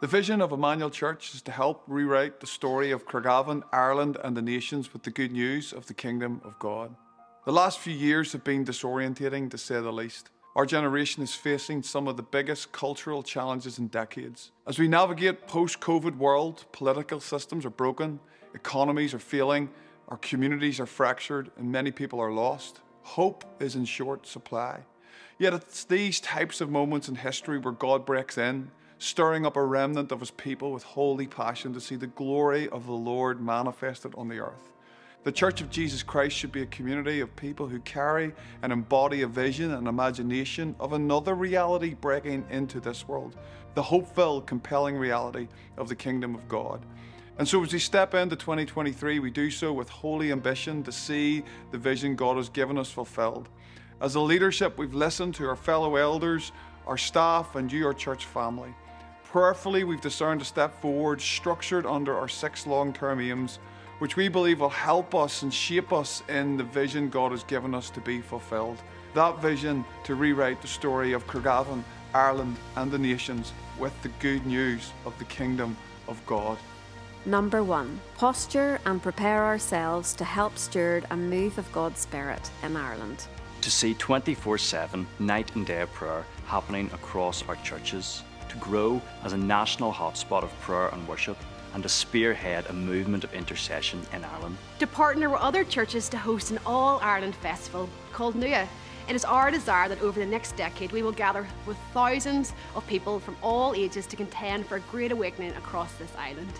The vision of Emmanuel Church is to help rewrite the story of Craigavon, Ireland, and the nations with the good news of the kingdom of God. The last few years have been disorientating, to say the least. Our generation is facing some of the biggest cultural challenges in decades. As we navigate post-COVID world, political systems are broken, economies are failing, our communities are fractured, and many people are lost. Hope is in short supply. Yet it's these types of moments in history where God breaks in, stirring up a remnant of his people with holy passion to see the glory of the Lord manifested on the earth. The Church of Jesus Christ should be a community of people who carry and embody a vision and imagination of another reality breaking into this world, the hope filled, compelling reality of the kingdom of God. And so, as we step into 2023, we do so with holy ambition to see the vision God has given us fulfilled. As a leadership, we've listened to our fellow elders, our staff, and you, our church family. Prayerfully, we've discerned a step forward structured under our six long term aims, which we believe will help us and shape us in the vision God has given us to be fulfilled. That vision to rewrite the story of Craigavon, Ireland, and the nations with the good news of the kingdom of God. Number one, posture and prepare ourselves to help steward a move of God's Spirit in Ireland. To see 24 7 night and day prayer happening across our churches, to grow as a national hotspot of prayer and worship, and to spearhead a movement of intercession in Ireland. To partner with other churches to host an All Ireland festival called NUA. It is our desire that over the next decade we will gather with thousands of people from all ages to contend for a great awakening across this island.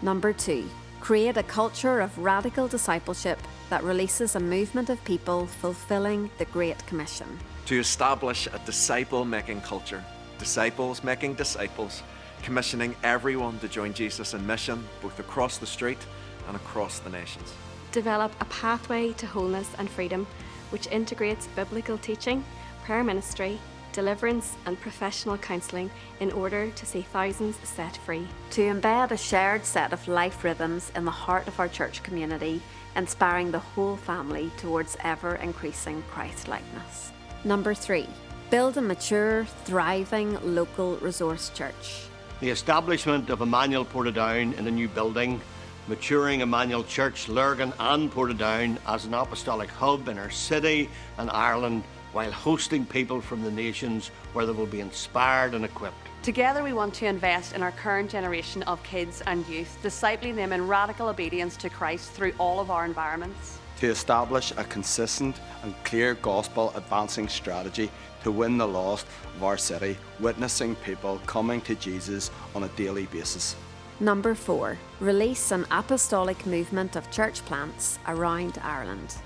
Number two, create a culture of radical discipleship that releases a movement of people fulfilling the Great Commission. To establish a disciple making culture, disciples making disciples, commissioning everyone to join Jesus in mission both across the street and across the nations. Develop a pathway to wholeness and freedom which integrates biblical teaching, prayer ministry, deliverance, and professional counselling in order to see thousands set free. To embed a shared set of life rhythms in the heart of our church community, inspiring the whole family towards ever increasing Christ likeness. Number three, build a mature, thriving local resource church. The establishment of Emmanuel Portadown in a new building, maturing Emmanuel Church, Lurgan and Portadown as an apostolic hub in our city and Ireland while hosting people from the nations where they will be inspired and equipped. Together, we want to invest in our current generation of kids and youth, discipling them in radical obedience to Christ through all of our environments. To establish a consistent and clear gospel advancing strategy to win the lost of our city, witnessing people coming to Jesus on a daily basis. Number four, release an apostolic movement of church plants around Ireland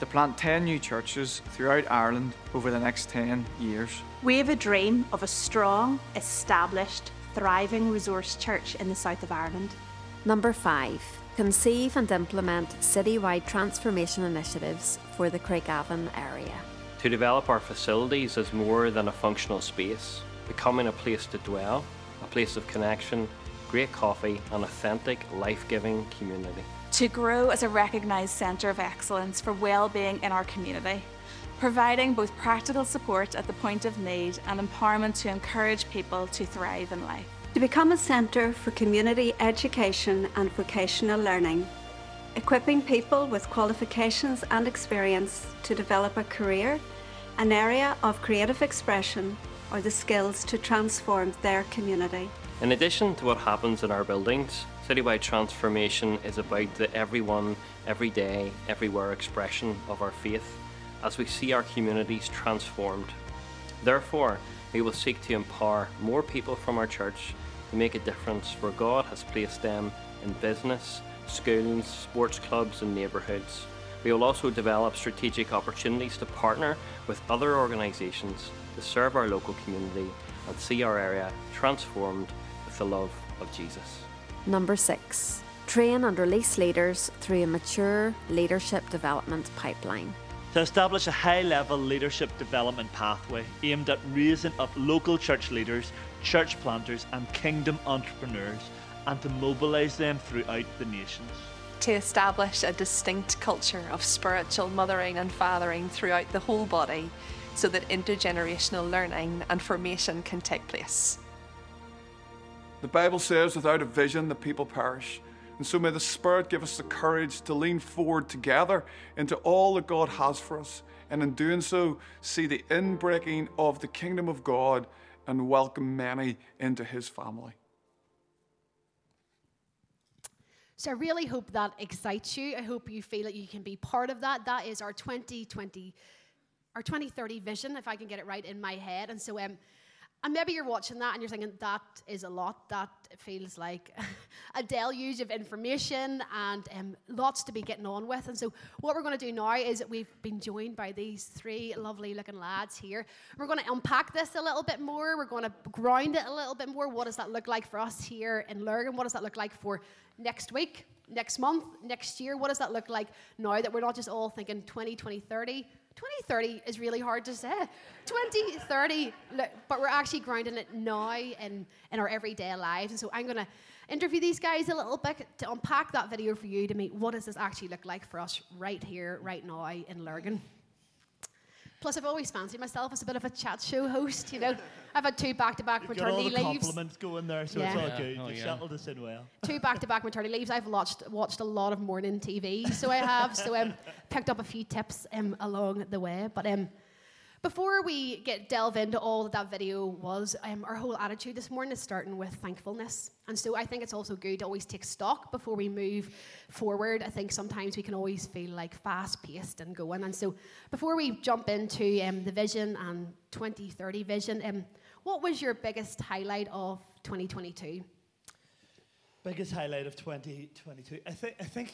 to plant 10 new churches throughout Ireland over the next 10 years. We have a dream of a strong, established, thriving resource church in the south of Ireland. Number five, conceive and implement citywide transformation initiatives for the Craigavon area. To develop our facilities as more than a functional space, becoming a place to dwell, a place of connection, great coffee, and authentic, life giving community. To grow as a recognised centre of excellence for well-being in our community, providing both practical support at the point of need and empowerment to encourage people to thrive in life. To become a centre for community education and vocational learning, equipping people with qualifications and experience to develop a career, an area of creative expression, or the skills to transform their community. In addition to what happens in our buildings, Citywide transformation is about the everyone, every day, everywhere expression of our faith as we see our communities transformed. Therefore, we will seek to empower more people from our church to make a difference where God has placed them in business, schools, sports clubs, and neighbourhoods. We will also develop strategic opportunities to partner with other organisations to serve our local community and see our area transformed with the love of Jesus. Number six, Train and release leaders through a mature leadership development pipeline. To establish a high level leadership development pathway aimed at raising up local church leaders, church planters, and kingdom entrepreneurs, and to mobilise them throughout the nations. To establish a distinct culture of spiritual mothering and fathering throughout the whole body so that intergenerational learning and formation can take place. The Bible says, without a vision, the people perish. And so may the Spirit give us the courage to lean forward together into all that God has for us, and in doing so, see the inbreaking of the kingdom of God and welcome many into His family. So I really hope that excites you. I hope you feel that you can be part of that. That is our 2020, our 2030 vision, if I can get it right in my head. And so um, and maybe you're watching that and you're thinking, that is a lot. That feels like a deluge of information and um, lots to be getting on with. And so, what we're going to do now is we've been joined by these three lovely looking lads here. We're going to unpack this a little bit more. We're going to ground it a little bit more. What does that look like for us here in Lurgan? What does that look like for next week, next month, next year? What does that look like now that we're not just all thinking 20, 20, 30? 2030 is really hard to say. 2030, but we're actually grounding it now in, in our everyday lives. And so I'm going to interview these guys a little bit to unpack that video for you to meet what does this actually look like for us right here, right now in Lurgan. Plus, I've always fancied myself as a bit of a chat show host. You know, I've had two back-to-back maternity got all the leaves. compliments going there, so Yeah. it's all Yeah. good. Oh, you yeah. settled us in well. two back-to-back maternity leaves. I've watched watched a lot of morning TV, so I have. so um, picked up a few tips um, along the way. But um, before we get delve into all that that video was, um, our whole attitude this morning is starting with thankfulness. And so I think it's also good to always take stock before we move forward. I think sometimes we can always feel like fast-paced and going. And so before we jump into um, the vision and 2030 vision, um, what was your biggest highlight of 2022? Biggest highlight of 2022. I think I think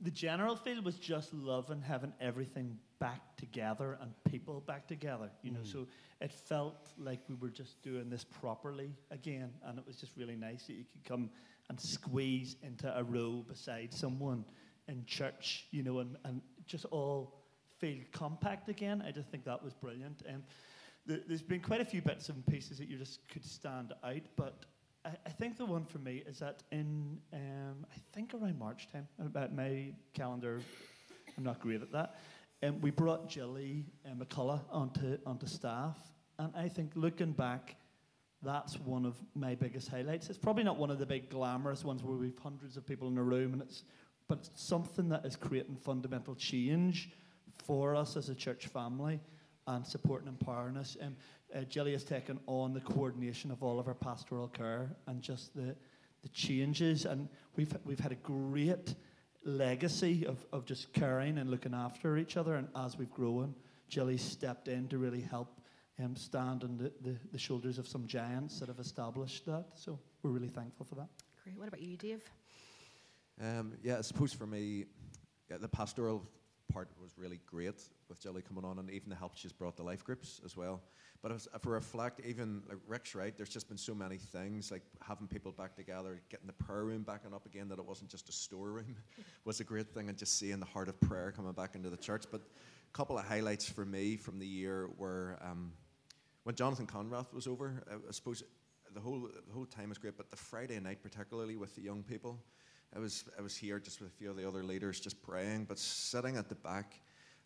the general feel was just loving having everything back together and people back together. You know, Mm. so it felt like we were just doing this properly again, and it was just really nice that you could come and squeeze into a row beside someone in church. You know, and, and just all feel compact again. I just think that was brilliant. And th- there's been quite a few bits and pieces that you just could stand out, but I, think the one for me is that in, um, I think around March time, about my calendar, I'm not great at that, um, we brought Jilly uh, McCullough onto, onto staff. And I think looking back, that's one of my biggest highlights. It's probably not one of the big glamorous ones where we've hundreds of people in a room, and it's, but it's something that is creating fundamental change for us as a church family and supporting and empowering us. Um, uh, Jilly has taken on the coordination of all of our pastoral care and just the, the changes. And we've, we've had a great legacy of, of just caring and looking after each other. And as we've grown, Jilly stepped in to really help um, stand on the, the, the shoulders of some giants that have established that. So we're really thankful for that. Great. What about you, Dave? Um, yeah, I suppose for me, yeah, the pastoral part was really great with Jilly coming on, and even the help she's brought to life groups as well. But if, if I reflect, even like Rick's right, there's just been so many things like having people back together, getting the prayer room back and up again, that it wasn't just a storeroom, was a great thing, and just seeing the heart of prayer coming back into the church. But a couple of highlights for me from the year were um, when Jonathan Conrathe was over. I, I suppose the whole the whole time was great, but the Friday night, particularly with the young people, I was I was here just with a few of the other leaders, just praying, but sitting at the back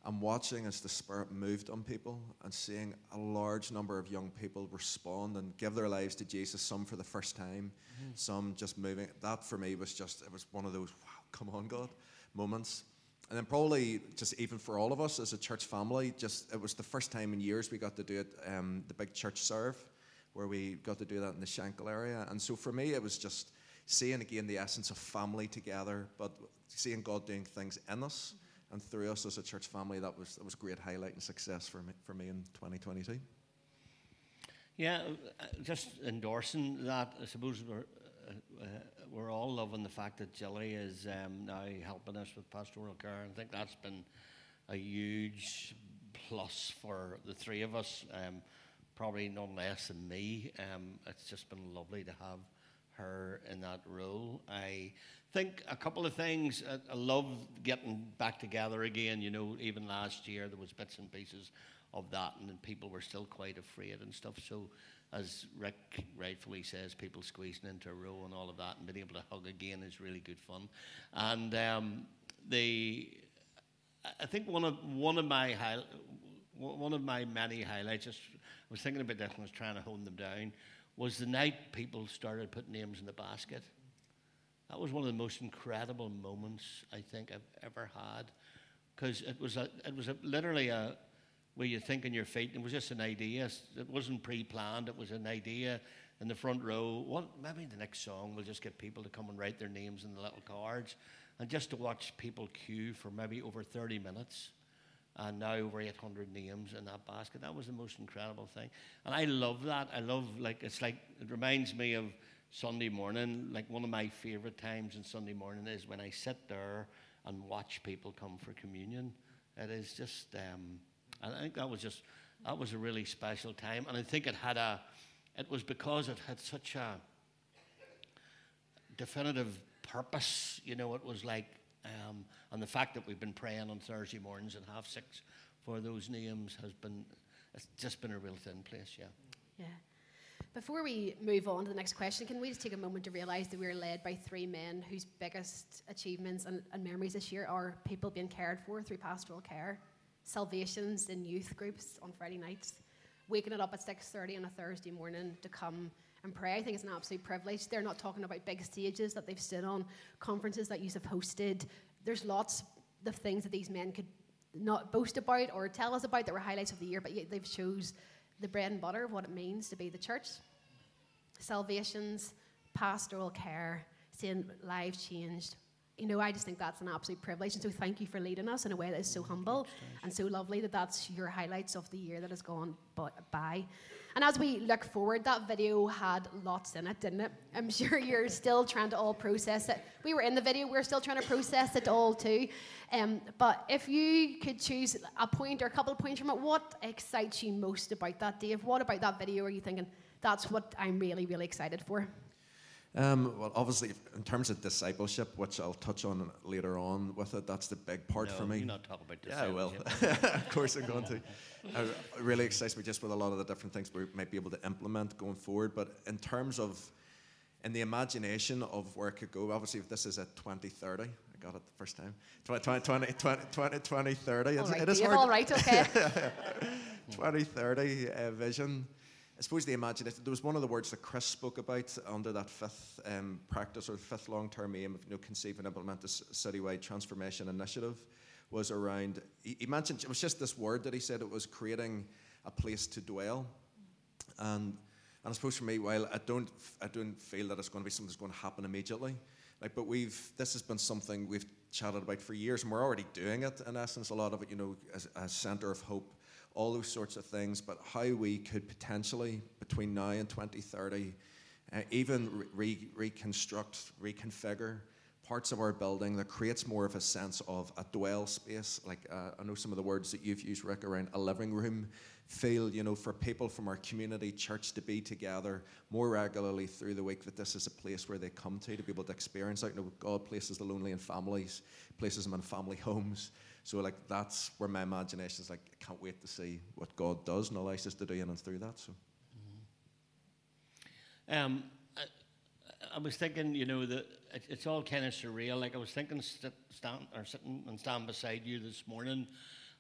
and watching as the Spirit moved on people and seeing a large number of young people respond and give their lives to Jesus. Some for the first time, Mhm. some just moving. That for me was just it was one of those wow, come on, God moments. And then probably just even for all of us as a church family, just it was the first time in years we got to do it, um, the big church serve, where we got to do that in the Shankill area. And so for me, it was just seeing again the essence of family together, but seeing God doing things in us and through us as a church family. That was that was great highlight and success for me for me in 2022. Yeah, uh, just endorsing that. I suppose we're uh, uh, we're all loving the fact that Jilly is um, now helping us with pastoral care. I think that's been a huge plus for the three of us. Um, probably none less than me. Um, it's just been lovely to have her in that role. I think a couple of things. I, I love getting back together again. You know, even last year there was bits and pieces of that, and people were still quite afraid and stuff. So, as Rick rightfully says, people squeezing into a row and all of that, and being able to hug again is really good fun. And um, the, I think one of one of my high, one of my many highlights. I was thinking about this and I was trying to hone them down. Was the night people started putting names in the basket. That was one of the most incredible moments I think I've ever had, because it was a, it was a, literally a where you think on your feet. It was just an idea. It wasn't pre-planned. It was an idea in the front row. What maybe the next song we'll just get people to come and write their names in the little cards, and just to watch people queue for maybe over 30 minutes, and now over 800 names in that basket. That was the most incredible thing, and I love that. I love like it's like it reminds me of Sunday morning. Like one of my favorite times in Sunday morning is when I sit there and watch people come for communion. It is just. Um, I think that was just that was a really special time. And I think it had a it was because it had such a definitive purpose. You know, it was like um, and the fact that we've been praying on Thursday mornings at half six for those names has been it's just been a real thin place, yeah. Yeah. Before we move on to the next question, can we just take a moment to realise that we're led by three men whose biggest achievements and, and memories this year are people being cared for through pastoral care? salvations in youth groups on Friday nights, waking it up at 6.30 on a Thursday morning to come and pray. I think it's an absolute privilege. They're not talking about big stages that they've stood on, conferences that you have hosted. There's lots of things that these men could not boast about or tell us about that were highlights of the year, but yet they've chose the bread and butter of what it means to be the church. Salvations, pastoral care, seeing lives changed, you know, I just think that's an absolute privilege. And so thank you for leading us in a way that is so humble and so lovely that that's your highlights of the year that has gone by. And as we look forward, that video had lots in it, didn't it? I'm sure you're still trying to all process it. We were in the video, we're still trying to process it all too. Um, but if you could choose a point or a couple of points from it, what excites you most about that, Dave? What about that video are you thinking, that's what I'm really, really excited for? Um, well, obviously, in terms of discipleship, which I'll touch on later on with it, that's the big part no, for me. You're not talking about discipleship. Yeah, I will. of course, I'm going to. It really excites me just with a lot of the different things we might be able to implement going forward. But in terms of, in the imagination of where it could go, obviously, if this is at 2030, I got it the first time. 20, 20, 20, 20, 2030. All right, it is Dave, hard. all right, okay. 2030 uh, vision. I suppose the imagination, there was one of the words that Chris spoke about under that fifth um, practice or fifth long term aim of you know, conceive and implement this citywide transformation initiative was around, he, he, mentioned, it was just this word that he said it was creating a place to dwell. And, and I suppose for me, while I don't, I don't feel that it's going to be something that's going to happen immediately, like, but we've, this has been something we've chatted about for years and we're already doing it in essence, a lot of it, you know, as a center of hope all those sorts of things, but how we could potentially, between now and 2030, uh, even re- reconstruct, reconfigure parts of our building that creates more of a sense of a dwell space. Like uh, I know some of the words that you've used, Rick, around a living room feel, you know, for people from our community church to be together more regularly through the week, that this is a place where they come to to be able to experience out. You know, God places the lonely in families, places them in family homes. So like that's where my imagination is like I can't wait to see what God does and allows us to do in and through that. So. Mm-hmm. Um, I, I, was thinking, you know, that it, it's all kind of surreal. Like I was thinking, sit, stand or sitting and stand beside you this morning.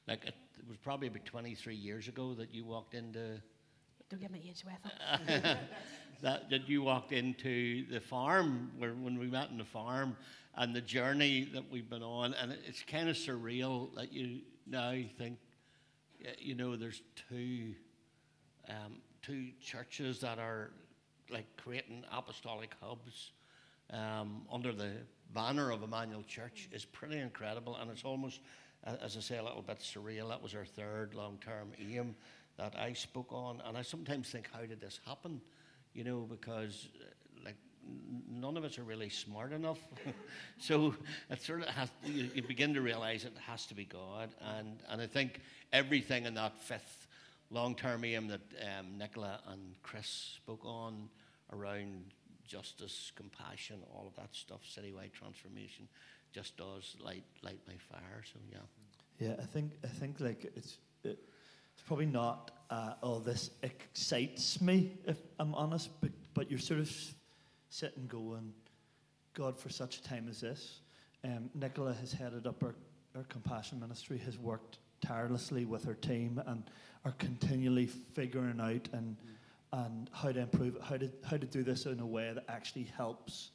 Like it, it was probably about 23 years ago that you walked into. Don't get my age with that, that you walked into the farm where when we met in the farm and the journey that we've been on, and it's kind of surreal that you now think, you know, there's two, um, two churches that are like creating apostolic hubs um, under the banner of Emmanuel Church is pretty incredible, and it's almost, as I say, a little bit surreal. That was our third long-term aim that I spoke on, and I sometimes think, how did this happen? You know, because none of us are really smart enough. so it sort of has, you, you, begin to realize it has to be God. And, and I think everything in that fifth long term aim that um, Nicola and Chris spoke on around justice, compassion, all of that stuff, citywide transformation, just does light light my fire. So yeah. Yeah, I think I think like it's it, it's probably not uh, all this excites me if I'm honest, but but you're sort of sitting going, God, for such a time as this. Um, Nicola has headed up our, our compassion ministry, has worked tirelessly with her team, and are continually figuring out and and how to improve it, how to how to do this in a way that actually helps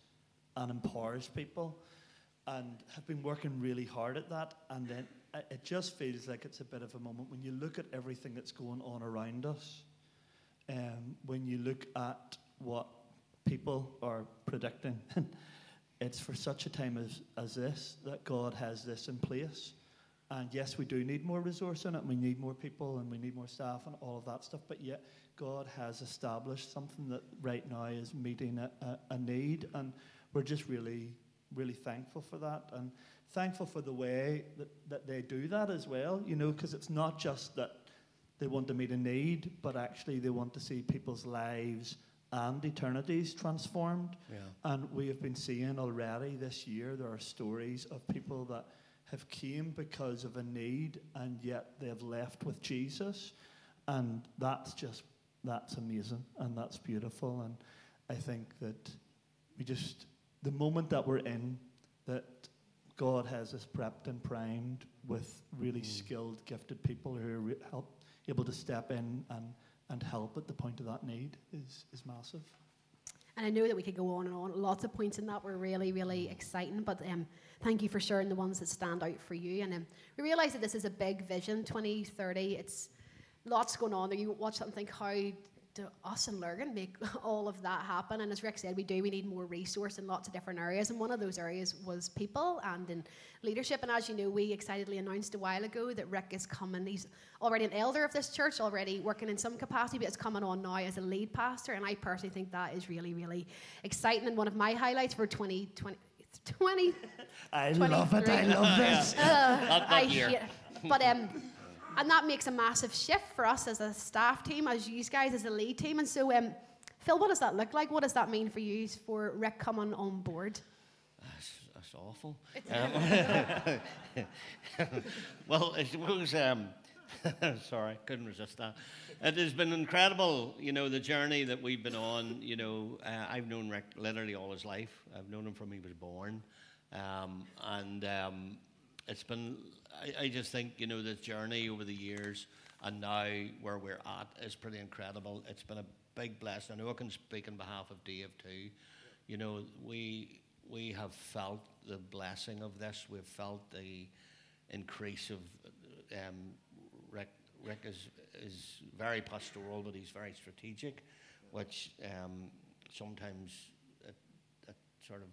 and empowers people, and have been working really hard at that. And then it just feels like it's a bit of a moment when you look at everything that's going on around us. Um, when you look at what people are predicting, it's for such a time as, as this that God has this in place. And yes, we do need more resource in it. We need more people and we need more staff and all of that stuff. But yet, God has established something that right now is meeting a, a, a need. And we're just really, really thankful for that. And thankful for the way that, that they do that as well, you know, because it's not just that they want to meet a need, but actually they want to see people's lives and eternities transformed. Yeah. And we have been seeing already this year, there are stories of people that have came because of a need and yet they have left with Jesus. And that's just, that's amazing and that's beautiful. And I think that we just, the moment that we're in, that God has us prepped and primed with really mm. skilled, gifted people who are re- help, able to step in and, and help at the point of that need is, is massive. And I know that we could go on and on. Lots of points in that were really, really exciting. But um, thank you for sharing the ones that stand out for you. And um, we realise that this is a big vision, 2030. It's lots going on there. You watch something, think, how do us and Lurgan make all of that happen? And as Rick said, we do. We need more resource in lots of different areas. And one of those areas was people and in leadership. And as you know, we excitedly announced a while ago that Rick is coming. He's already an elder of this church, already working in some capacity, but is coming on now as a lead pastor. And I personally think that is really, really exciting and one of my highlights for 2020. 20, I love it. I love this. Uh, I hate, but um, and that makes a massive shift for us as a staff team, as you guys as a lead team. And so, um, Phil, what does that look like? What does that mean for you for Rick coming on board? That's, that's awful. Um, well, I suppose. Um, sorry, couldn't resist that. It has been incredible, you know, the journey that we've been on. You know, uh, I've known Rick literally all his life. I've known him from he was born, um, and um, it's been, I, I, just think, you know, this journey over the years and now where we're at is pretty incredible. It's been a big blessing. I know I can speak on behalf of Dave too. You know, we, we have felt the blessing of this. We've felt the increase of um, Rick. Rick is, is very pastoral, but he's very strategic, which um, sometimes it, it sort of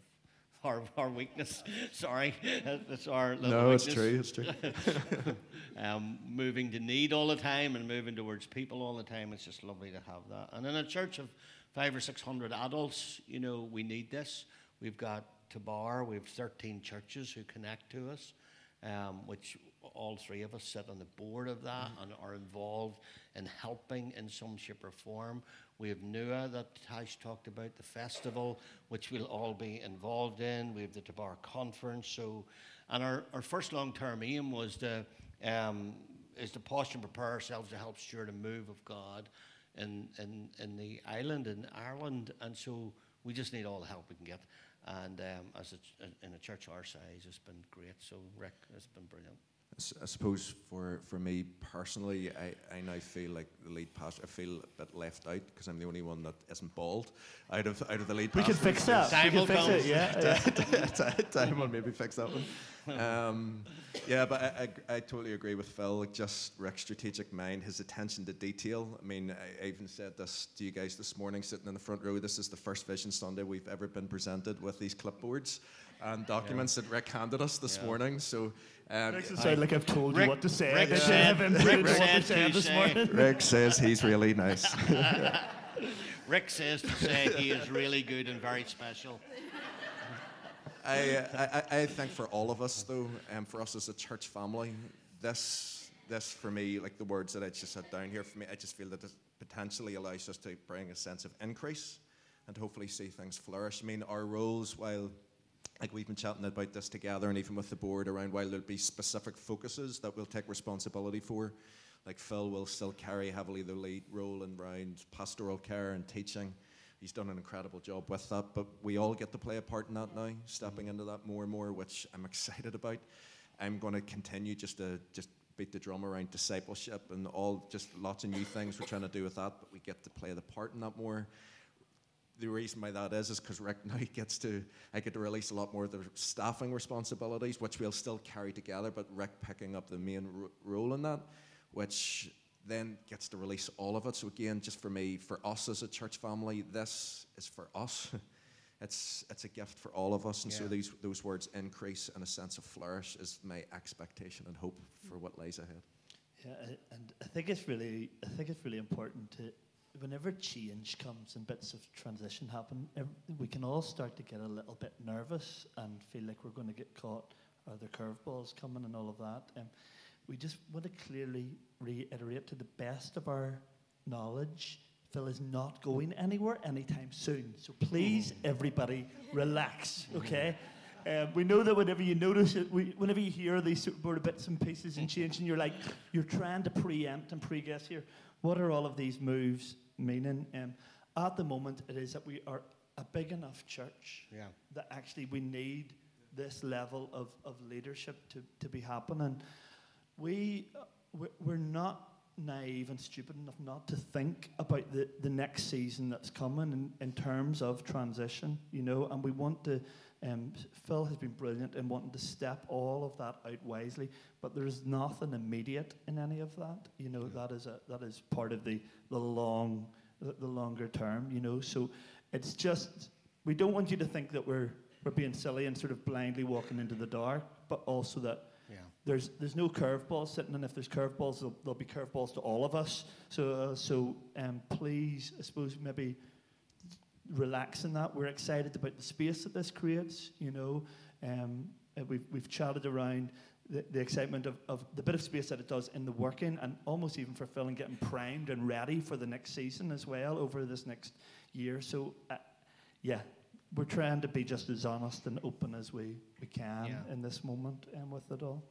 our, our weakness. Sorry, that's our little no, weakness. it's true. It's true. um, moving to need all the time and moving towards people all the time. It's just lovely to have that. And in a church of five or six hundred adults, you know, we need this. We've got Tabar. We have thirteen churches who connect to us, um, which all three of us sit on the board of that mm-hmm. and are involved in helping in some shape or form. We have NUA that Tash talked about, the festival, which we'll all be involved in. We have the Tabar Conference. So, and our, our first long term aim was to, um, is to posture and prepare ourselves to help steward a move of God in, in, in the island, in Ireland. And so we just need all the help we can get. And um, as a, in a church our size, it's been great. So, Rick, it's been brilliant. I suppose for, for me personally, I, I now feel like the lead pastor. I feel a bit left out because I'm the only one that isn't bald out of out of the lead. We can fix that. Time we can fix it. Yeah. Time will maybe fix that one. Um, yeah, but I, I, I, totally agree with Phil. Like just Rick's strategic mind, his attention to detail. I mean, I, I even said this to you guys this morning, sitting in the front row. This is the first Vision Sunday we've ever been presented with these clipboards and documents yeah. that Rick handed us this yeah. morning. So um, Makes it sound like I've told Rick, you what to say. Rick, said, Rick, said this morning. Rick says he's really nice. Rick says to say he is really good and very special. I, I, I think for all of us, though, and um, for us as a church family, this, this for me, like the words that I just had down here, for me, I just feel that this potentially allows us to bring a sense of increase and hopefully see things flourish. I mean, our roles, while like we've been chatting about this together and even with the board around while there'll be specific focuses that we'll take responsibility for. Like phil will still carry heavily the lead role in around pastoral care and teaching. He's done an incredible job with that but we all get to play a part in that now stepping mm-hmm. into that more and more which i'm excited about. I'm going to continue just to just beat the drum around discipleship and all just lots of new things we're trying to do with that but we get to play the part in that more the reason why that is is because Rick now gets to I get to release a lot more of the staffing responsibilities, which we'll still carry together, but Rick picking up the main ro- role in that, which then gets to release all of it. So again, just for me, for us as a church family, this is for us. it's it's a gift for all of us, and yeah. so these those words increase and a sense of flourish is my expectation and hope for what lies ahead. Yeah, and I think it's really I think it's really important to whenever change comes and bits of transition happen, we can all start to get a little bit nervous and feel like we're going to get caught. Are there curveballs coming and all of that? Um, we just want to clearly reiterate to the best of our knowledge, Phil is not going anywhere anytime soon. So please, everybody, relax, okay? Um, we know that whenever you notice it, we, whenever you hear these sort of bits and pieces and change, and you're like, you're trying to preempt and pre-guess here. What are all of these moves meaning? Um, at the moment, it is that we are a big enough church yeah. that actually we need this level of, of leadership to, to be happening. We, we're not naive and stupid enough not to think about the, the next season that's coming in, in terms of transition, you know, and we want to um, Phil has been brilliant in wanting to step all of that out wisely, but there's nothing immediate in any of that. You know, yeah. that is a, that is part of the the long the, the longer term. You know, so it's just we don't want you to think that we're we're being silly and sort of blindly walking into the dark, but also that yeah. there's there's no curveballs sitting, and if there's curveballs, there'll, there'll be curveballs to all of us. So uh, so um, please, I suppose maybe relax in that. We're excited about the space that this creates. You know, um, we've we've chatted around the, the excitement of, of the bit of space that it does in the working, and almost even for Phil and getting primed and ready for the next season as well over this next year. So, uh, yeah, we're trying to be just as honest and open as we, we can yeah. in this moment and um, with it all.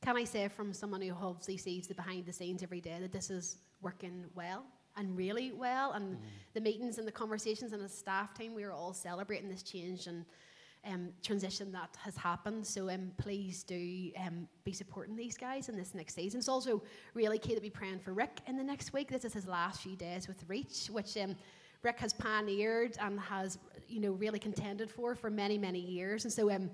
Can I say, from someone who obviously sees the behind the scenes every day, that this is working well? And really well. And mm. the meetings and the conversations and the staff team, we were all celebrating this change and um, transition that has happened. So um, please do um, be supporting these guys in this next season. It's also really key to be praying for Rick in the next week. This is his last few days with Reach, which um, Rick has pioneered and has, you know, really contended for for many, many years. And so um,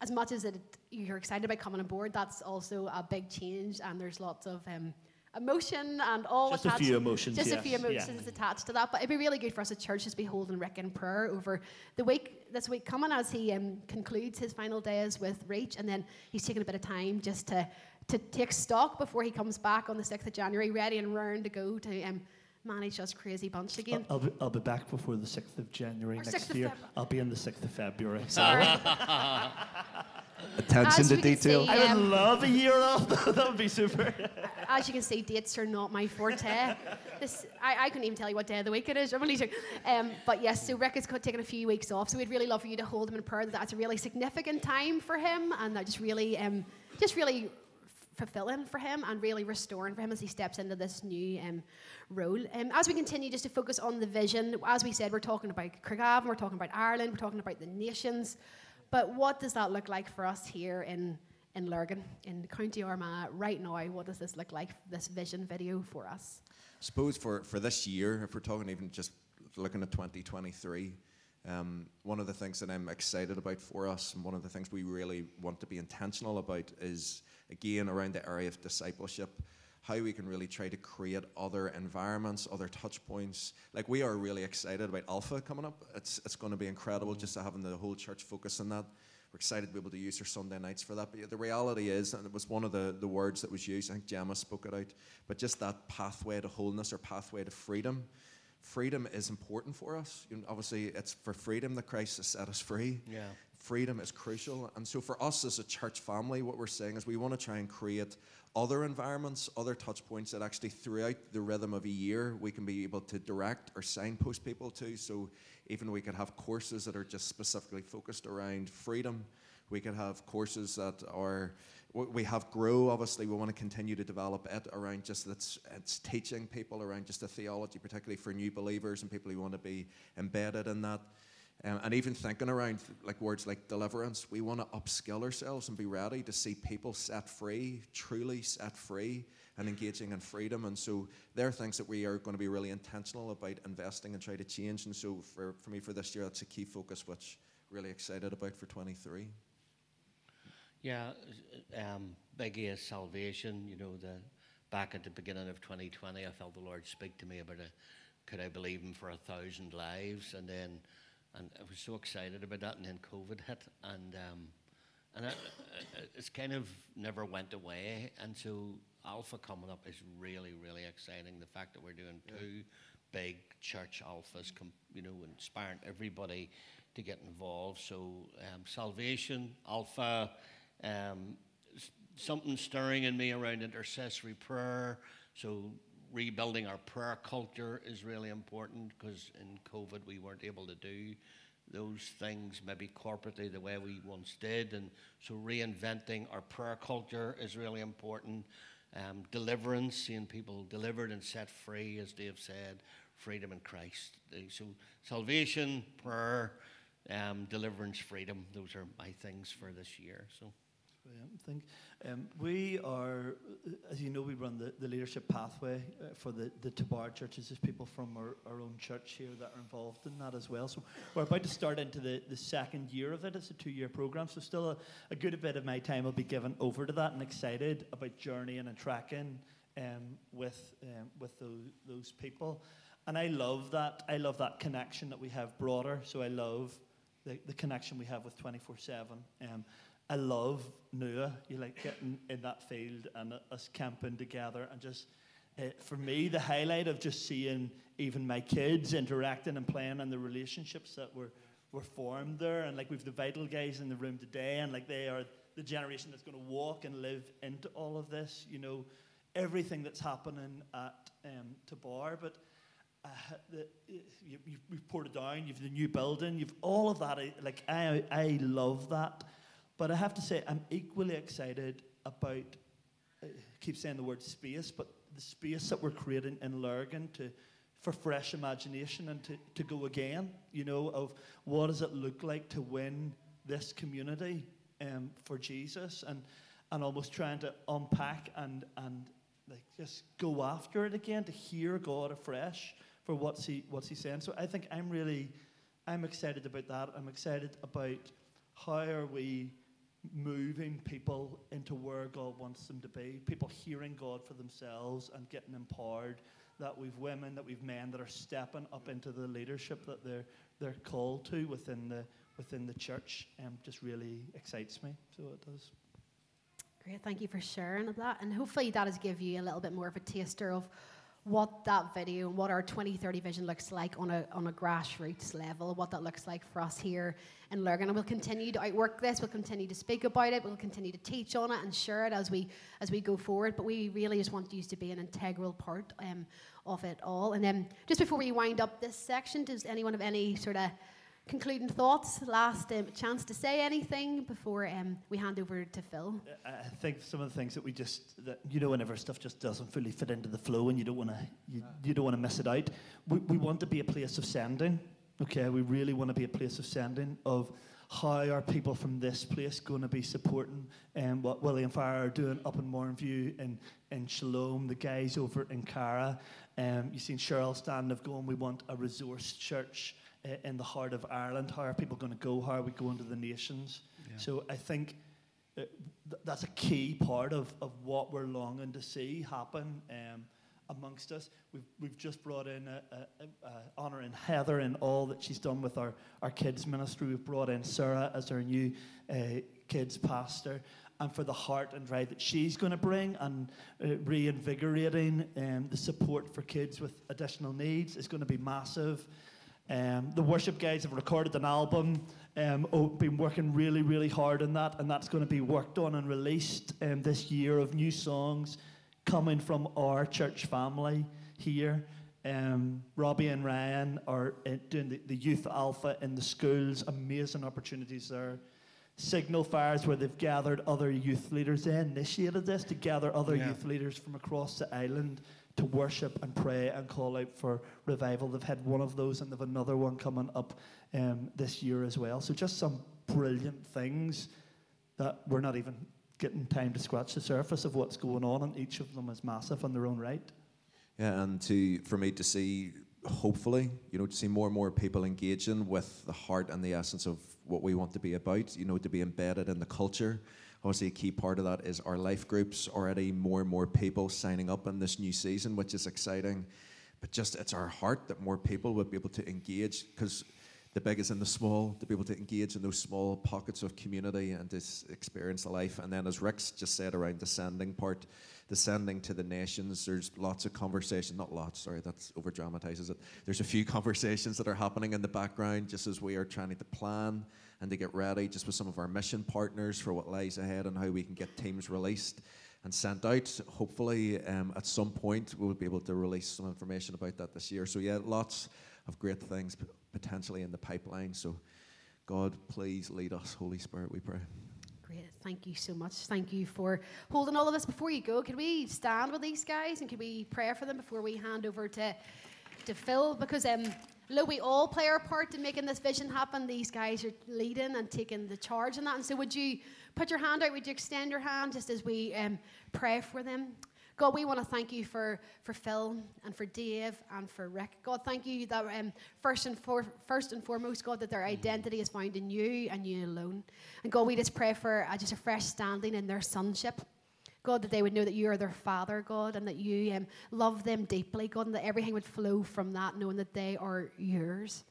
as much as it, you're excited about coming on board, that's also a big change, and there's lots of um, emotion and all just attached. a few emotions. Just yes. a few emotions yeah. attached to that. But it'd be really good for us as church to be holding Rick in prayer over the week this week coming as he um, concludes his final days with Reach, and then he's taking a bit of time just to to take stock before he comes back on the sixth of January, ready and round to go to. Um, manage us crazy bunch again. I'll, I'll, be, I'll be back before the 6th of January or next year. I'll be on the 6th of February. Sorry. Attention to detail. See, I would um, love a year off. that would be super. as you can see, dates are not my forte. This, I, I couldn't even tell you what day of the week it is. I'm only um, but yes, so Rick has taken a few weeks off, so we'd really love for you to hold him in prayer that that's a really significant time for him, and that just really, um, just really fulfilling for him and really restoring for him as he steps into this new um, role. Um, as we continue just to focus on the vision, as we said, we're talking about Craigavon, we're talking about Ireland, we're talking about the nations. But what does that look like for us here in, in Lurgan, in County Armagh, right now? What does this look like, this vision video for us? I suppose for, for this year, if we're talking even just looking at 2023, um, one of the things that I'm excited about for us, and one of the things we really want to be intentional about, is again around the area of discipleship how we can really try to create other environments, other touch points. Like we are really excited about Alpha coming up. It's it's going to be incredible just to having the whole church focus on that. We're excited to be able to use our Sunday nights for that. But the reality is, and it was one of the, the words that was used, I think Gemma spoke it out, but just that pathway to wholeness or pathway to freedom. Freedom is important for us. You know, obviously, it's for freedom that Christ has set us free. Yeah freedom is crucial. And so, for us as a church family, what we're saying is we want to try and create other environments, other touch points that actually throughout the rhythm of a year we can be able to direct or signpost people to. So even we could have courses that are just specifically focused around freedom. We could have courses that are we have grow obviously we want to continue to develop it around just it's, it's teaching people around just the theology particularly for new believers and people who want to be embedded in that um, and even thinking around like words like deliverance, we want to upskill ourselves and be ready to see people set free, truly set free, and engaging in freedom. And so there are things that we are going to be really intentional about investing and try to change. And so for, for me for this year, that's a key focus, which really excited about for 23. Yeah, um, biggie is salvation. You know, the back at the beginning of 2020, I felt the Lord speak to me about a, could I believe Him for a thousand lives, and then and I was so excited about that, and then COVID hit, and um, and it, it's kind of never went away, and so Alpha coming up is really really exciting. The fact that we're doing yeah. two big church alphas, com- you know, inspiring everybody to get involved. So um, salvation, Alpha, um, something stirring in me around intercessory prayer. So rebuilding our prayer culture is really important because in COVID we weren't able to do those things maybe corporately the way we once did. And so reinventing our prayer culture is really important. Um, deliverance, seeing people delivered and set free, as Dave said, freedom in Christ. So salvation, prayer, um, deliverance, freedom, those are my things for this year. So. I think um, we are, as you know, we run the, the leadership pathway uh, for the, the Tabar churches. There's people from our, our own church here that are involved in that as well. So we're about to start into the, the second year of it. It's a two year program. So still a, a good bit of my time will be given over to that and excited about journeying and tracking um, with, um, with those, those people. And I love that. I love that connection that we have broader. So I love the, the connection we have with 24 7. I love Nua. You like getting in that field and us camping together and just. Uh, for me, the highlight of just seeing even my kids interacting and playing and the relationships that were, were formed there. And like we've the vital guys in the room today, and like they are the generation that's going to walk and live into all of this. You know, everything that's happening at um, Tabar, but uh, the, you, have Portadown. You've the new building. You've all of that. Like I, I love that. But I have to say, I'm equally excited about, I keep saying the word space, but the space that we're creating in Lurgan to, for fresh imagination and to, to go again, you know, of what does it look like to win this community um, for Jesus and, and almost trying to unpack and, and like just go after it again to hear God afresh for what's he, what's he saying. So I think I'm really, I'm excited about that. I'm excited about how are we moving people into where God wants them to be, people hearing God for themselves and getting empowered. That we've women, that we've men that are stepping up into the leadership that they're they're called to within the within the church, um, just really excites me. So it does. Great, thank you for sharing that, and hopefully that has give you a little bit more of a taster of what that video and what our 2030 vision looks like on a, on a grassroots level, what that looks like for us here in Lurgan. And we'll continue to outwork this, we'll continue to speak about it, we'll continue to teach on it and share it as we, as we go forward. But we really just want you to be an integral part um, of it all. And then just before we wind up this section, does anyone have any sort of concluding thoughts, last um, chance to say anything before um, we hand over to Phil. I think some of the things that we just, that, you know, whenever stuff just doesn't fully fit into the flow and you don't want to, you, you don't want to miss it out. We, we want to be a place of sending. Okay, we really want to be a place of sending of how are people from this place going to be supporting um, what William Fire are doing up in Mournview and in Shalom, the guys over in Cara. Um, you've seen Cheryl stand up going, we want a resource church in the heart of Ireland. How are people going to go? How are we going to the nations? Yeah. So I think uh, th- that's a key part of, of what we're longing to see happen um, amongst us. We've, we've just brought in a, a, a, honouring Heather and all that she's done with our, our kids ministry. We've brought in Sarah as our new uh, kids pastor. And for the heart and drive that she's going to bring and uh, reinvigorating um, the support for kids with additional needs is going to be massive. Um, the worship guys have recorded an album, um, oh, been working really, really hard on that, and that's going to be worked on and released um, this year of new songs coming from our church family here. Um, Robbie and Ryan are uh, doing the, the Youth Alpha in the schools, amazing opportunities there. Signal Fires, where they've gathered other youth leaders. They initiated this to gather other Yeah. youth leaders from across the island to worship and pray and call out for revival. They've had one of those and they've another one coming up um, this year as well. So just some brilliant things that we're not even getting time to scratch the surface of what's going on, and each of them is massive in their own right. Yeah, and to for me to see, hopefully, you know, to see more and more people engaging with the heart and the essence of what we want to be about. You know, to be embedded in the culture. Obviously, a key part of that is our life groups. Already, more and more people signing up in this new season, which is exciting. But just it's our heart that more people would be able to engage because the big is in the small, to be able to engage in those small pockets of community and to experience life. And then, as Rick's just said around the sending part, the sending to the nations, there's lots of conversation, not lots, sorry, that's over dramatizes it. There's a few conversations that are happening in the background just as we are trying to plan and to get ready just with some of our mission partners for what lies ahead and how we can get teams released and sent out. Hopefully, um, at some point, we'll be able to release some information about that this year. So, yeah, lots of great things potentially in the pipeline. So, God, please lead us, Holy Spirit, we pray. Great. Thank you so much. Thank you for holding all of us. Before you go, can we stand with these guys and can we pray for them before we hand over to, to Phil? Because um, look, we all play our part in making this vision happen. These guys are leading and taking the charge in that. And so, would you put your hand out? Would you extend your hand just as we um, pray for them? God, we want to thank you for, for Phil and for Dave and for Rick. God, thank you that um, first, and for, first and foremost, God, that their identity is found in you and you alone. And God, we just pray for uh, just a fresh standing in their sonship. God, that they would know that you are their father, God, and that you um, love them deeply, God, and that everything would flow from that, knowing that they are yours.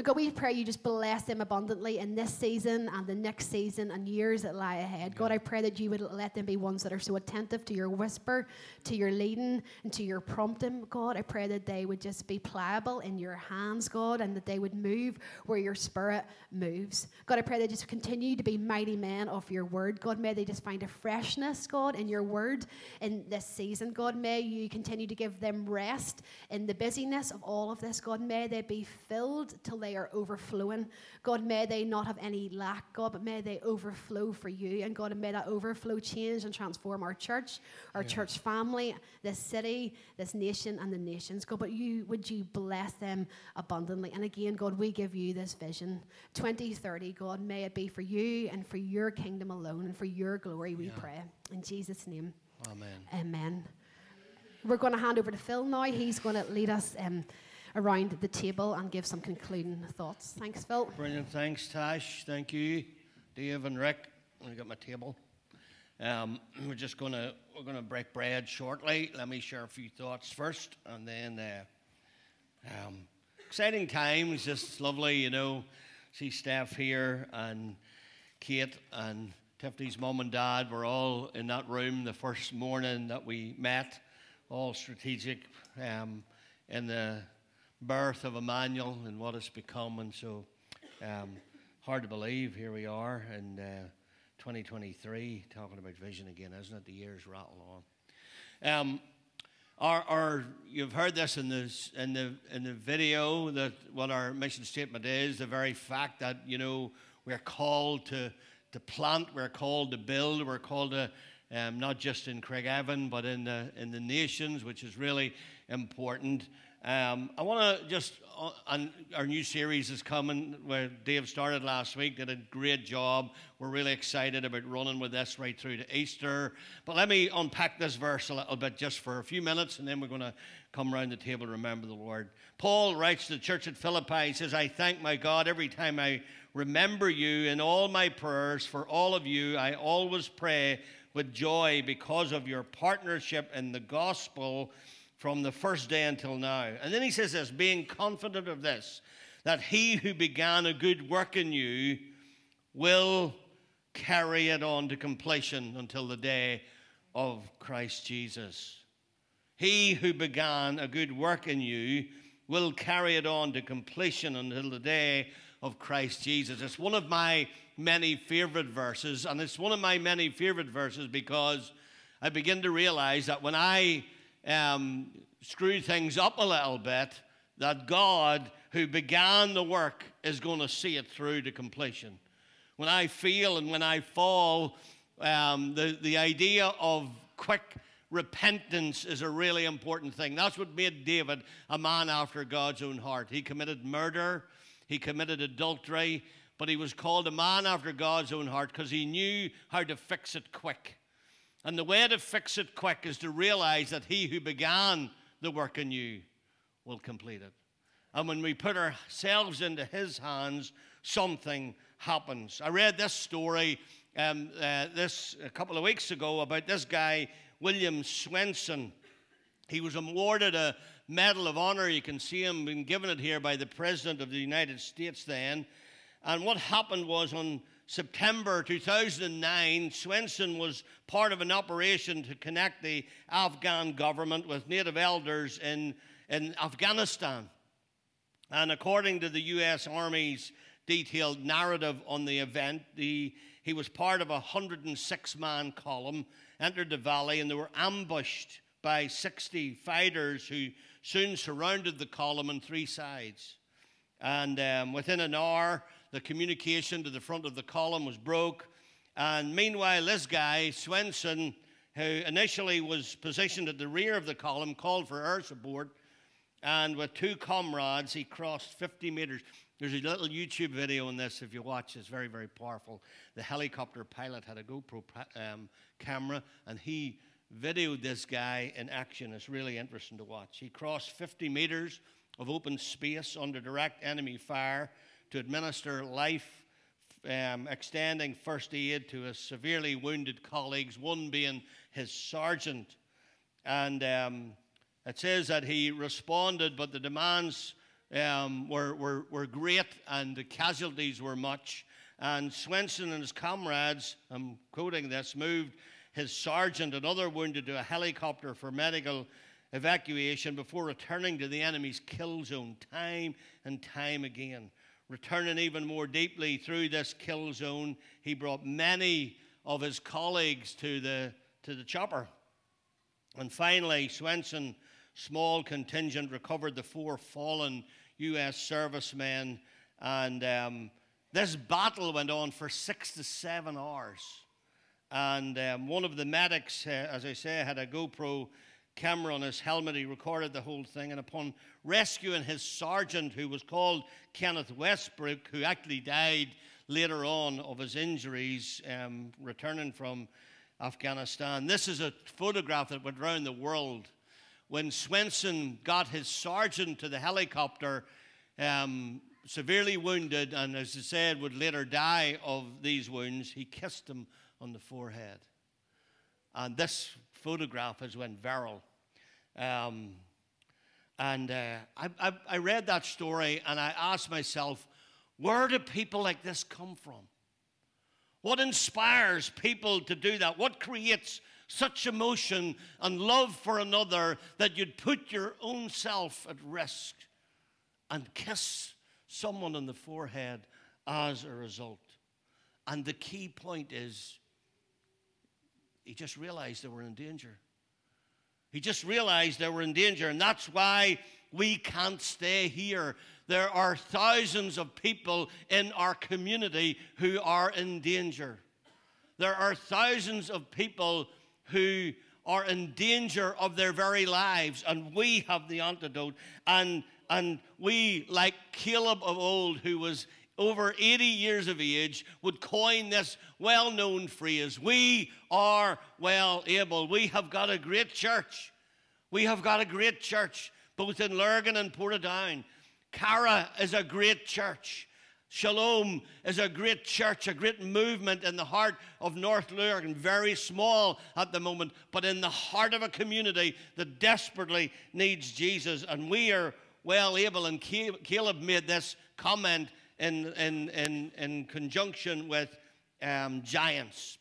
And God, we pray you just bless them abundantly in this season and the next season and years that lie ahead. God, I pray that you would let them be ones that are so attentive to your whisper, to your leading, and to your prompting. God, I pray that they would just be pliable in your hands, God, and that they would move where your spirit moves. God, I pray they just continue to be mighty men of your word. God, may they just find a freshness, God, in your word in this season. God, may you continue to give them rest in the busyness of all of this. God, may they be filled till they are overflowing. God, may they not have any lack, God, but may they overflow for you. And God, may that overflow change and transform our church, our church family, this city, this nation, and the nations. God, but you would you bless them abundantly. And again, God, we give you this vision. 2030, God, may it be for you and for your kingdom alone and for your glory, we pray. In Jesus' name. Amen. Amen. We're going to hand over to Phil now. He's going to lead us um, around the table and give some concluding thoughts. Thanks, Phil. Brilliant. Thanks, Tash. Thank you, Dave and Rick. I got my table. Um, we're just gonna we're gonna break bread shortly. Let me share a few thoughts first, and then uh, um, exciting times. Just lovely, you know. See Steph here and Kate and Tiffany's mum and dad were all in that room the first morning that we met. All strategic um, in the birth of Emmanuel and what it's become, and so um, hard to believe here we are in uh, 2023 talking about vision again, isn't it? The years rattle on. Um, our, our, you've heard this in, this in, the, in the video that what our mission statement is the very fact that, you know, we're called to, to plant, we're called to build, we're called to um, not just in Craigavon, but in the, in the nations, which is really important. Um, I want to just, uh, and our new series is coming where Dave started last week, did a great job. We're really excited about running with this right through to Easter. But let me unpack this verse a little bit just for a few minutes, and then we're going to come around the table remember the Lord. Paul writes to the church at Philippi, he says, I thank my God every time I remember you in all my prayers for all of you. I always pray with joy because of your partnership in the gospel from the first day until now. And then he says this being confident of this, that he who began a good work in you will carry it on to completion until the day of Christ Jesus. He who began a good work in you will carry it on to completion until the day of Christ Jesus. It's one of my many favorite verses, and it's one of my many favorite verses because I begin to realize that when I um, screw things up a little bit, that God, who began the work, is going to see it through to completion. When I feel and when I fall, um, the, the idea of quick repentance is a really important thing. That's what made David a man after God's own heart. He committed murder, he committed adultery, but he was called a man after God's own heart because he knew how to fix it quick. And the way to fix it quick is to realize that he who began the work in you will complete it. And when we put ourselves into his hands, something happens. I read this story um, uh, this a couple of weeks ago about this guy, William Swenson. He was awarded a Medal of Honor. You can see him being given it here by the President of the United States then. And what happened was on September 2009, Swenson was part of an operation to connect the Afghan government with native elders in, in Afghanistan. And according to the U.S. Army's detailed narrative on the event, the, he was part of a 106 man column, entered the valley, and they were ambushed by 60 fighters who soon surrounded the column on three sides. And um, within an hour, the communication to the front of the column was broke. And meanwhile, this guy, Swenson, who initially was positioned at the rear of the column, called for air support. And with two comrades, he crossed 50 meters. There's a little YouTube video on this if you watch. It's very, very powerful. The helicopter pilot had a GoPro um, camera and he videoed this guy in action. It's really interesting to watch. He crossed 50 meters of open space under direct enemy fire to administer life um, extending first aid to his severely wounded colleagues, one being his sergeant. And um, it says that he responded, but the demands um, were, were, were great and the casualties were much. And Swenson and his comrades, I'm quoting this, moved his sergeant and other wounded to a helicopter for medical evacuation before returning to the enemy's kill zone time and time again returning even more deeply through this kill zone, he brought many of his colleagues to the, to the chopper. And finally, Swenson, small contingent, recovered the four fallen U.S. servicemen. And um, this battle went on for six to seven hours. And um, one of the medics, uh, as I say, had a GoPro camera on his helmet. He recorded the whole thing. And upon rescuing his sergeant, who was called Kenneth Westbrook, who actually died later on of his injuries um, returning from Afghanistan, this is a photograph that went around the world. When Swenson got his sergeant to the helicopter, um, severely wounded, and as I said, would later die of these wounds, he kissed him on the forehead. And this photograph has went viral. Um, and uh, I, I, I read that story and I asked myself, where do people like this come from? What inspires people to do that? What creates such emotion and love for another that you'd put your own self at risk and kiss someone on the forehead as a result? And the key point is, he just realized they were in danger. He just realized they were in danger, and that's why we can't stay here. There are thousands of people in our community who are in danger. There are thousands of people who are in danger of their very lives, and we have the antidote. And, and we, like Caleb of old, who was over 80 years of age would coin this well known phrase We are well able. We have got a great church. We have got a great church, both in Lurgan and Portadown. Cara is a great church. Shalom is a great church, a great movement in the heart of North Lurgan, very small at the moment, but in the heart of a community that desperately needs Jesus. And we are well able, and Caleb made this comment in, in, in, in conjunction with um, giants.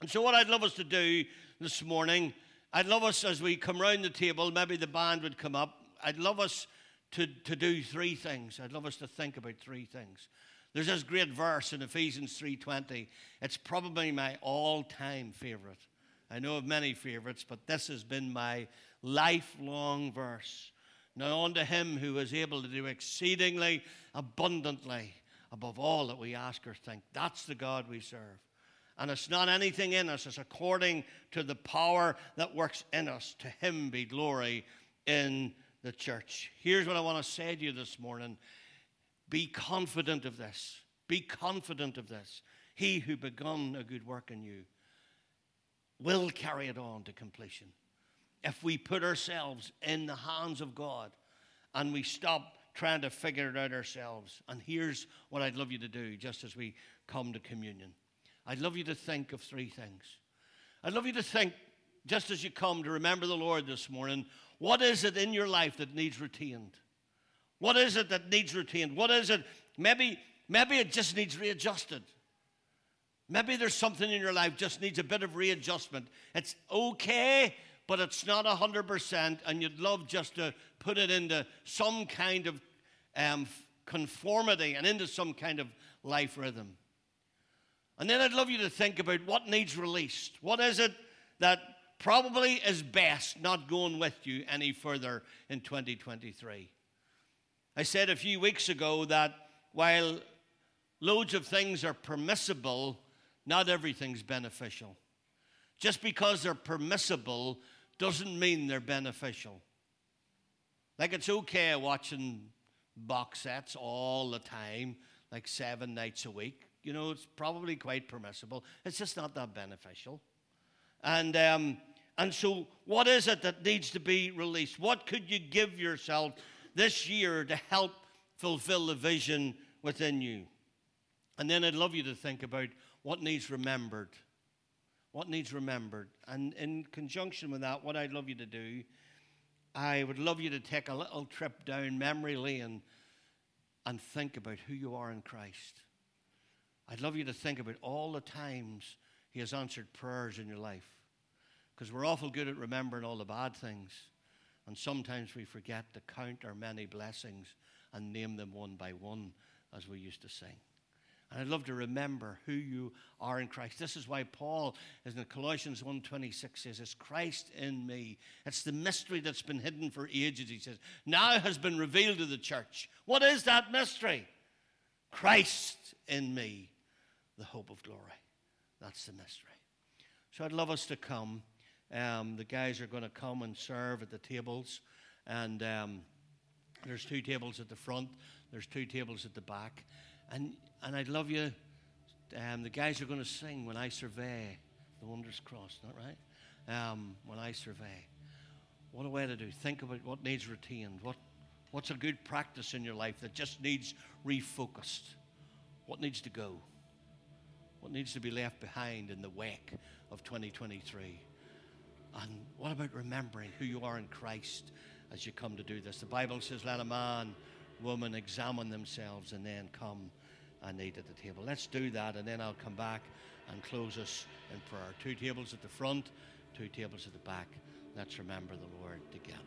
And so, what I'd love us to do this morning, I'd love us as we come round the table, maybe the band would come up, I'd love us to, to do three things. I'd love us to think about three things. There's this great verse in Ephesians 3:20. It's probably my all-time favorite. I know of many favorites, but this has been my lifelong verse. Now unto him who is able to do exceedingly abundantly above all that we ask or think. That's the God we serve. And it's not anything in us, it's according to the power that works in us. To him be glory in the church. Here's what I want to say to you this morning be confident of this. Be confident of this. He who begun a good work in you will carry it on to completion. If we put ourselves in the hands of God and we stop trying to figure it out ourselves. And here's what I'd love you to do just as we come to communion. I'd love you to think of three things. I'd love you to think, just as you come to remember the Lord this morning, what is it in your life that needs retained? What is it that needs retained? What is it? Maybe, maybe it just needs readjusted. Maybe there's something in your life just needs a bit of readjustment. It's okay, but it's not 100%, and you'd love just to put it into some kind of um, conformity and into some kind of life rhythm. And then I'd love you to think about what needs released. What is it that probably is best not going with you any further in 2023? I said a few weeks ago that while loads of things are permissible, not everything's beneficial. Just because they're permissible doesn't mean they're beneficial. Like it's okay watching box sets all the time, like seven nights a week. You know, it's probably quite permissible. It's just not that beneficial. And, um, and so, what is it that needs to be released? What could you give yourself this year to help fulfill the vision within you. And then I'd love you to think about what needs remembered. What needs remembered. And in conjunction with that, what I'd love you to do, I would love you to take a little trip down memory lane and think about who you are in Christ. I'd love you to think about all the times He has answered prayers in your life. Because we're awful good at remembering all the bad things. And sometimes we forget to count our many blessings and name them one by one, as we used to sing. And I'd love to remember who you are in Christ. This is why Paul, in Colossians 1.26, says, It's Christ in me. It's the mystery that's been hidden for ages, he says. Now has been revealed to the church. What is that mystery? Christ in me, the hope of glory. That's the mystery. So I'd love us to come um, the guys are going to come and serve at the tables. And um, there's two tables at the front, there's two tables at the back. And, and I'd love you, um, the guys are going to sing when I survey the wondrous cross, not right? Um, when I survey. What a way to do. Think about what needs retained. What, what's a good practice in your life that just needs refocused? What needs to go? What needs to be left behind in the wake of 2023? And what about remembering who you are in Christ as you come to do this? The Bible says, let a man, woman examine themselves and then come I need at the table. Let's do that, and then I'll come back and close us in prayer. Two tables at the front, two tables at the back. Let's remember the Lord together.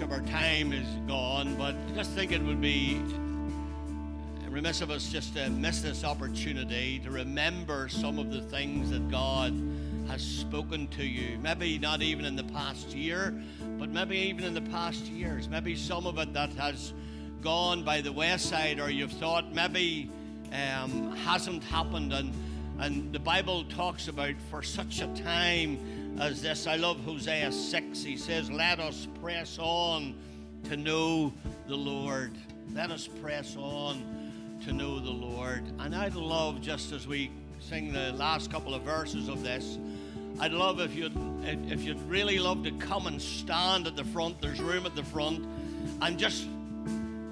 In worship. Our time is gone, but I just think it would be remiss of us just to miss this opportunity to remember some of the things that God has spoken to you. Maybe not even in the past year, but maybe even in the past years. Maybe some of it that has gone by the wayside, or you've thought maybe um, hasn't happened. And, and the Bible talks about for such a time as this. I love Hosea 6. He says, Let us press on to know the Lord. Let us press on to know the Lord. And I'd love, just as we sing the last couple of verses of this, I'd love if you'd, if you'd really love to come and stand at the front, there's room at the front, and just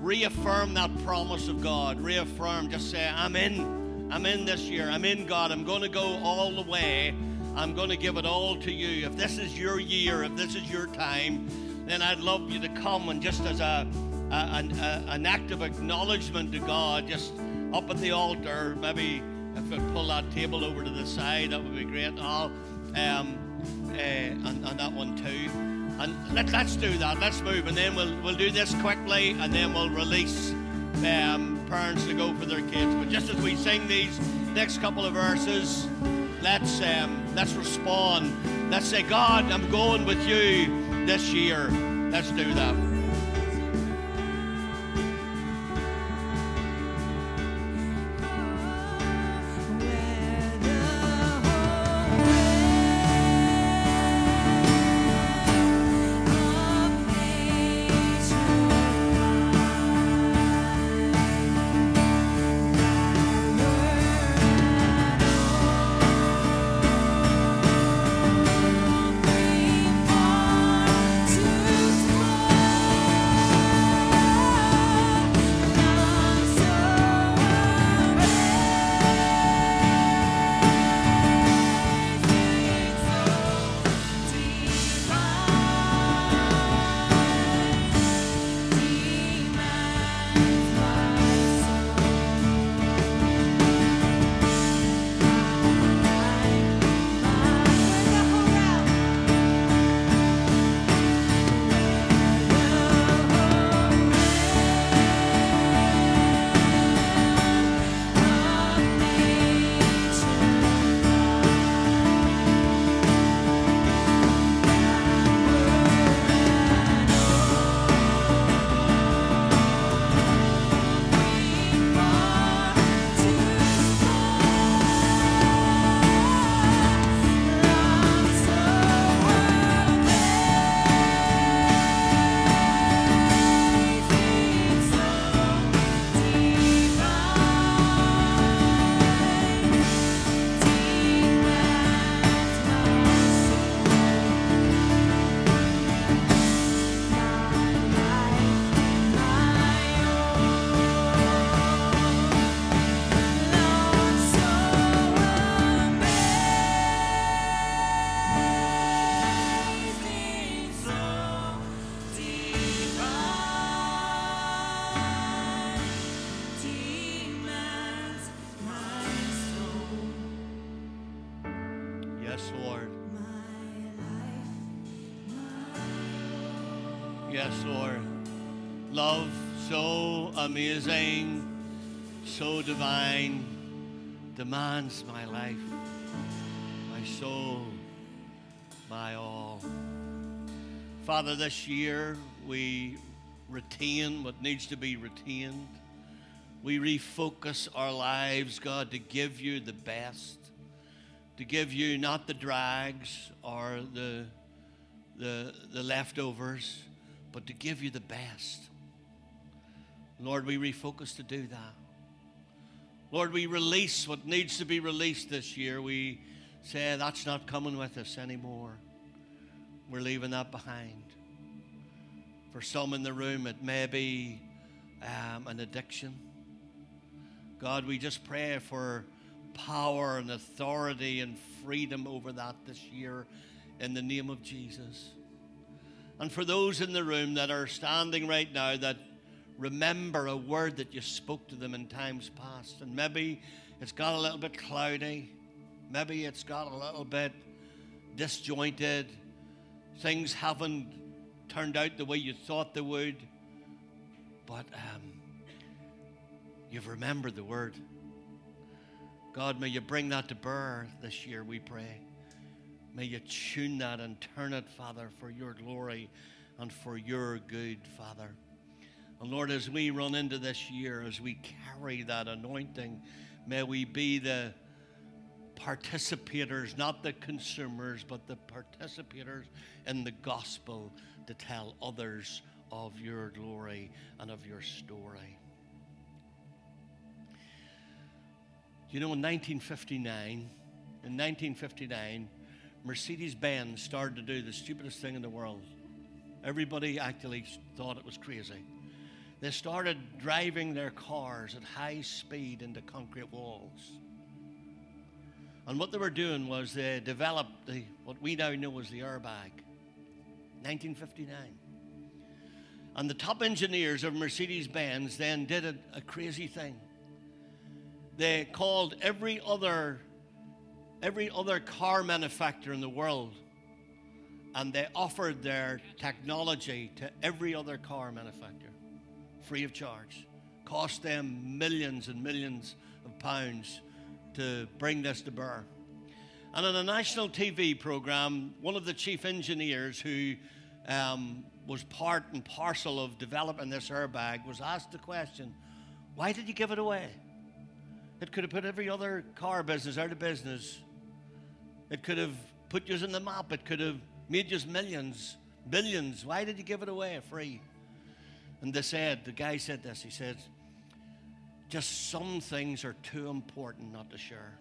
reaffirm that promise of God. Reaffirm, just say, I'm in. I'm in this year. I'm in God. I'm going to go all the way. I'm going to give it all to you. If this is your year, if this is your time, then I'd love you to come and just as a an, an act of acknowledgement to God just up at the altar. Maybe if I pull that table over to the side, that would be great. All um, uh, and, and that one too. And let, let's do that. Let's move, and then we'll we'll do this quickly, and then we'll release um, parents to go for their kids. But just as we sing these next couple of verses, let's um, let's respond. Let's say, God, I'm going with you this year. Let's do that. Amazing, so divine, demands my life, my soul, my all. Father, this year we retain what needs to be retained. We refocus our lives, God, to give you the best, to give you not the drags or the, the, the leftovers, but to give you the best. Lord, we refocus to do that. Lord, we release what needs to be released this year. We say that's not coming with us anymore. We're leaving that behind. For some in the room, it may be um, an addiction. God, we just pray for power and authority and freedom over that this year in the name of Jesus. And for those in the room that are standing right now that remember a word that you spoke to them in times past. And maybe it's got a little bit cloudy. Maybe it's got a little bit disjointed. things haven't turned out the way you thought they would, but um, you've remembered the word. God, may you bring that to bear this year, we pray. May you tune that and turn it, Father, for your glory and for your good, Father. And Lord, as we run into this year, as we carry that anointing, may we be the participators, not the consumers, but the participators in the gospel to tell others of your glory and of your story. You know, in 1959, in 1959, Mercedes Benz started to do the stupidest thing in the world. Everybody actually thought it was crazy. They started driving their cars at high speed into concrete walls. And what they were doing was they developed the, what we now know as the airbag. 1959. And the top engineers of Mercedes Benz then did a, a crazy thing. They called every other every other car manufacturer in the world and they offered their technology to every other car manufacturer free of charge. Cost them millions and millions of pounds to bring this to bear. And on a national TV program, one of the chief engineers who um, was part and parcel of developing this airbag was asked the question, Why did you give it away? It could have put every other car business out of business. It could have put you in the map. It could have made you millions, billions. Why did you give it away free? And they said, the guy said this, he said, just some things are too important not to share.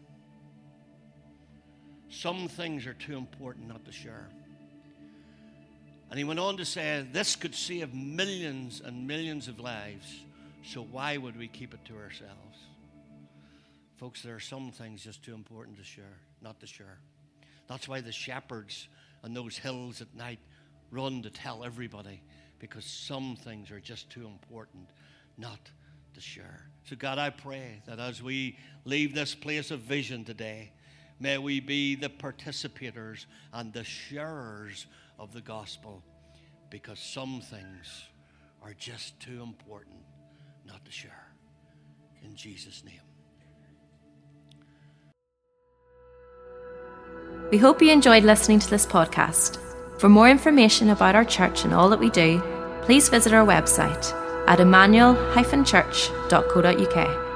Some things are too important not to share. And he went on to say, This could save millions and millions of lives, so why would we keep it to ourselves? Folks, there are some things just too important to share, not to share. That's why the shepherds on those hills at night run to tell everybody, because some things are just too important not to share. So, God, I pray that as we leave this place of vision today, may we be the participators and the sharers of the gospel because some things are just too important not to share. In Jesus' name. We hope you enjoyed listening to this podcast. For more information about our church and all that we do, please visit our website at emmanuel-church.co.uk.